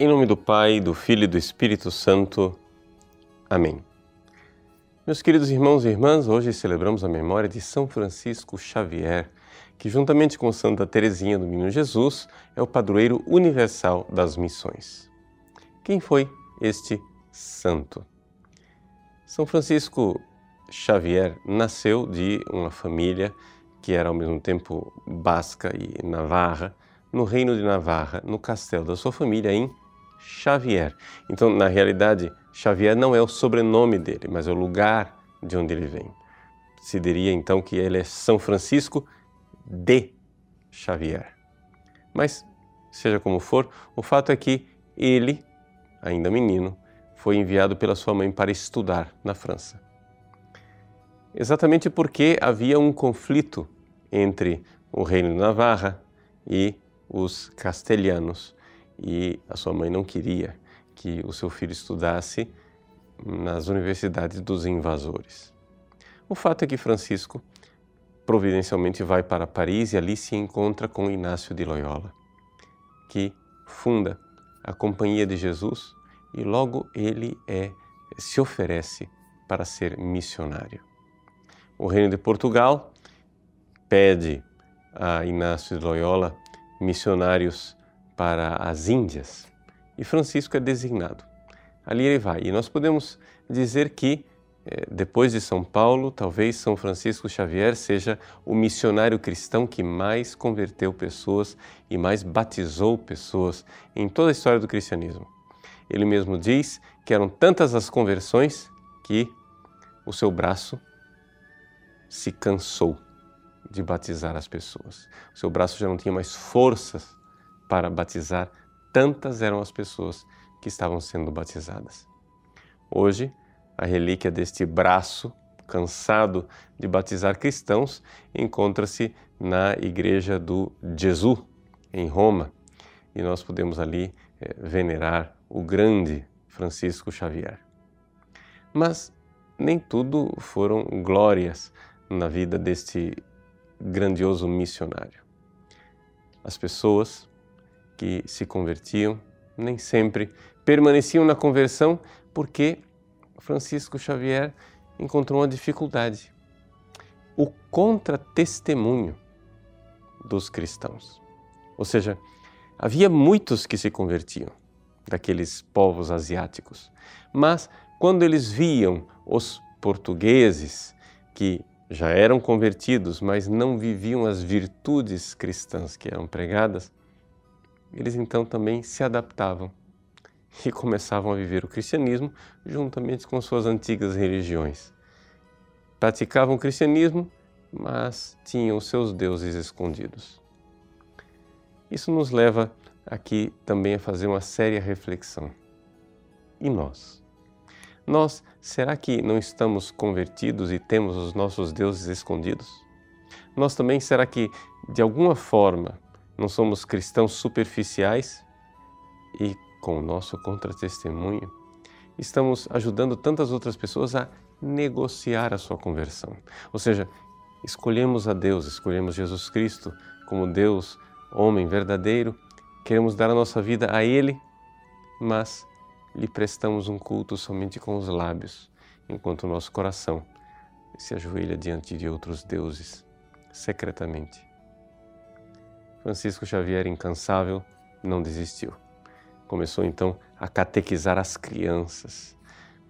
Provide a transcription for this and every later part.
Em nome do Pai, do Filho e do Espírito Santo. Amém. Meus queridos irmãos e irmãs, hoje celebramos a memória de São Francisco Xavier, que, juntamente com Santa Teresinha do Menino Jesus, é o padroeiro universal das missões. Quem foi este santo? São Francisco Xavier nasceu de uma família que era ao mesmo tempo basca e navarra, no reino de Navarra, no castelo da sua família em Xavier. Então, na realidade, Xavier não é o sobrenome dele, mas é o lugar de onde ele vem. Se diria então que ele é São Francisco de Xavier. Mas, seja como for, o fato é que ele, ainda menino, foi enviado pela sua mãe para estudar na França. Exatamente porque havia um conflito entre o reino de Navarra e os castelhanos e a sua mãe não queria que o seu filho estudasse nas universidades dos invasores. O fato é que Francisco providencialmente vai para Paris e ali se encontra com Inácio de Loyola, que funda a Companhia de Jesus e logo ele é se oferece para ser missionário. O reino de Portugal pede a Inácio de Loyola missionários para as Índias e Francisco é designado. Ali ele vai. E nós podemos dizer que, eh, depois de São Paulo, talvez São Francisco Xavier seja o missionário cristão que mais converteu pessoas e mais batizou pessoas em toda a história do cristianismo. Ele mesmo diz que eram tantas as conversões que o seu braço se cansou de batizar as pessoas. O seu braço já não tinha mais forças para batizar, tantas eram as pessoas que estavam sendo batizadas. Hoje, a relíquia deste braço cansado de batizar cristãos encontra-se na igreja do Jesus, em Roma, e nós podemos ali eh, venerar o grande Francisco Xavier. Mas nem tudo foram glórias na vida deste grandioso missionário. As pessoas que se convertiam nem sempre permaneciam na conversão porque Francisco Xavier encontrou uma dificuldade: o contra-testemunho dos cristãos. Ou seja, havia muitos que se convertiam daqueles povos asiáticos, mas quando eles viam os portugueses que já eram convertidos, mas não viviam as virtudes cristãs que eram pregadas, eles então também se adaptavam e começavam a viver o cristianismo juntamente com suas antigas religiões. Praticavam o cristianismo, mas tinham seus deuses escondidos. Isso nos leva aqui também a fazer uma séria reflexão. E nós? Nós, será que não estamos convertidos e temos os nossos deuses escondidos? Nós também, será que de alguma forma não somos cristãos superficiais e, com o nosso contratestemunho, estamos ajudando tantas outras pessoas a negociar a sua conversão. Ou seja, escolhemos a Deus, escolhemos Jesus Cristo como Deus, homem verdadeiro, queremos dar a nossa vida a Ele, mas lhe prestamos um culto somente com os lábios, enquanto o nosso coração se ajoelha diante de outros deuses, secretamente. Francisco Xavier, incansável, não desistiu. Começou então a catequizar as crianças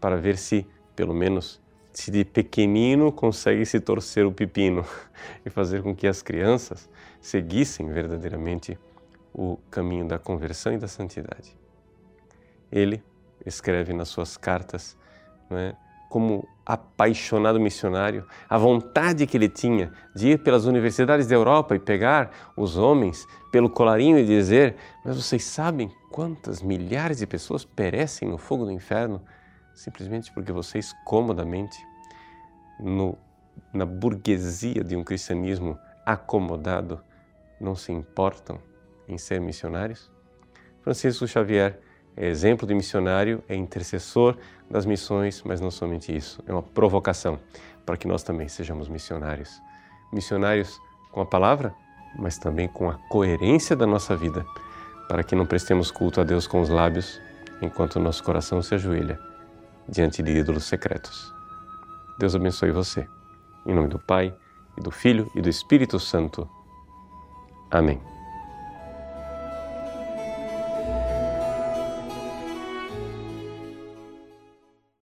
para ver se, pelo menos, se de pequenino consegue se torcer o pepino e fazer com que as crianças seguissem verdadeiramente o caminho da conversão e da santidade. Ele escreve nas suas cartas, é? Como apaixonado missionário, a vontade que ele tinha de ir pelas universidades da Europa e pegar os homens pelo colarinho e dizer: Mas vocês sabem quantas milhares de pessoas perecem no fogo do inferno simplesmente porque vocês comodamente, no, na burguesia de um cristianismo acomodado, não se importam em ser missionários? Francisco Xavier é exemplo de missionário, é intercessor das missões, mas não somente isso, é uma provocação para que nós também sejamos missionários. Missionários com a palavra, mas também com a coerência da nossa vida, para que não prestemos culto a Deus com os lábios, enquanto o nosso coração se ajoelha diante de ídolos secretos. Deus abençoe você. Em nome do Pai, e do Filho e do Espírito Santo. Amém.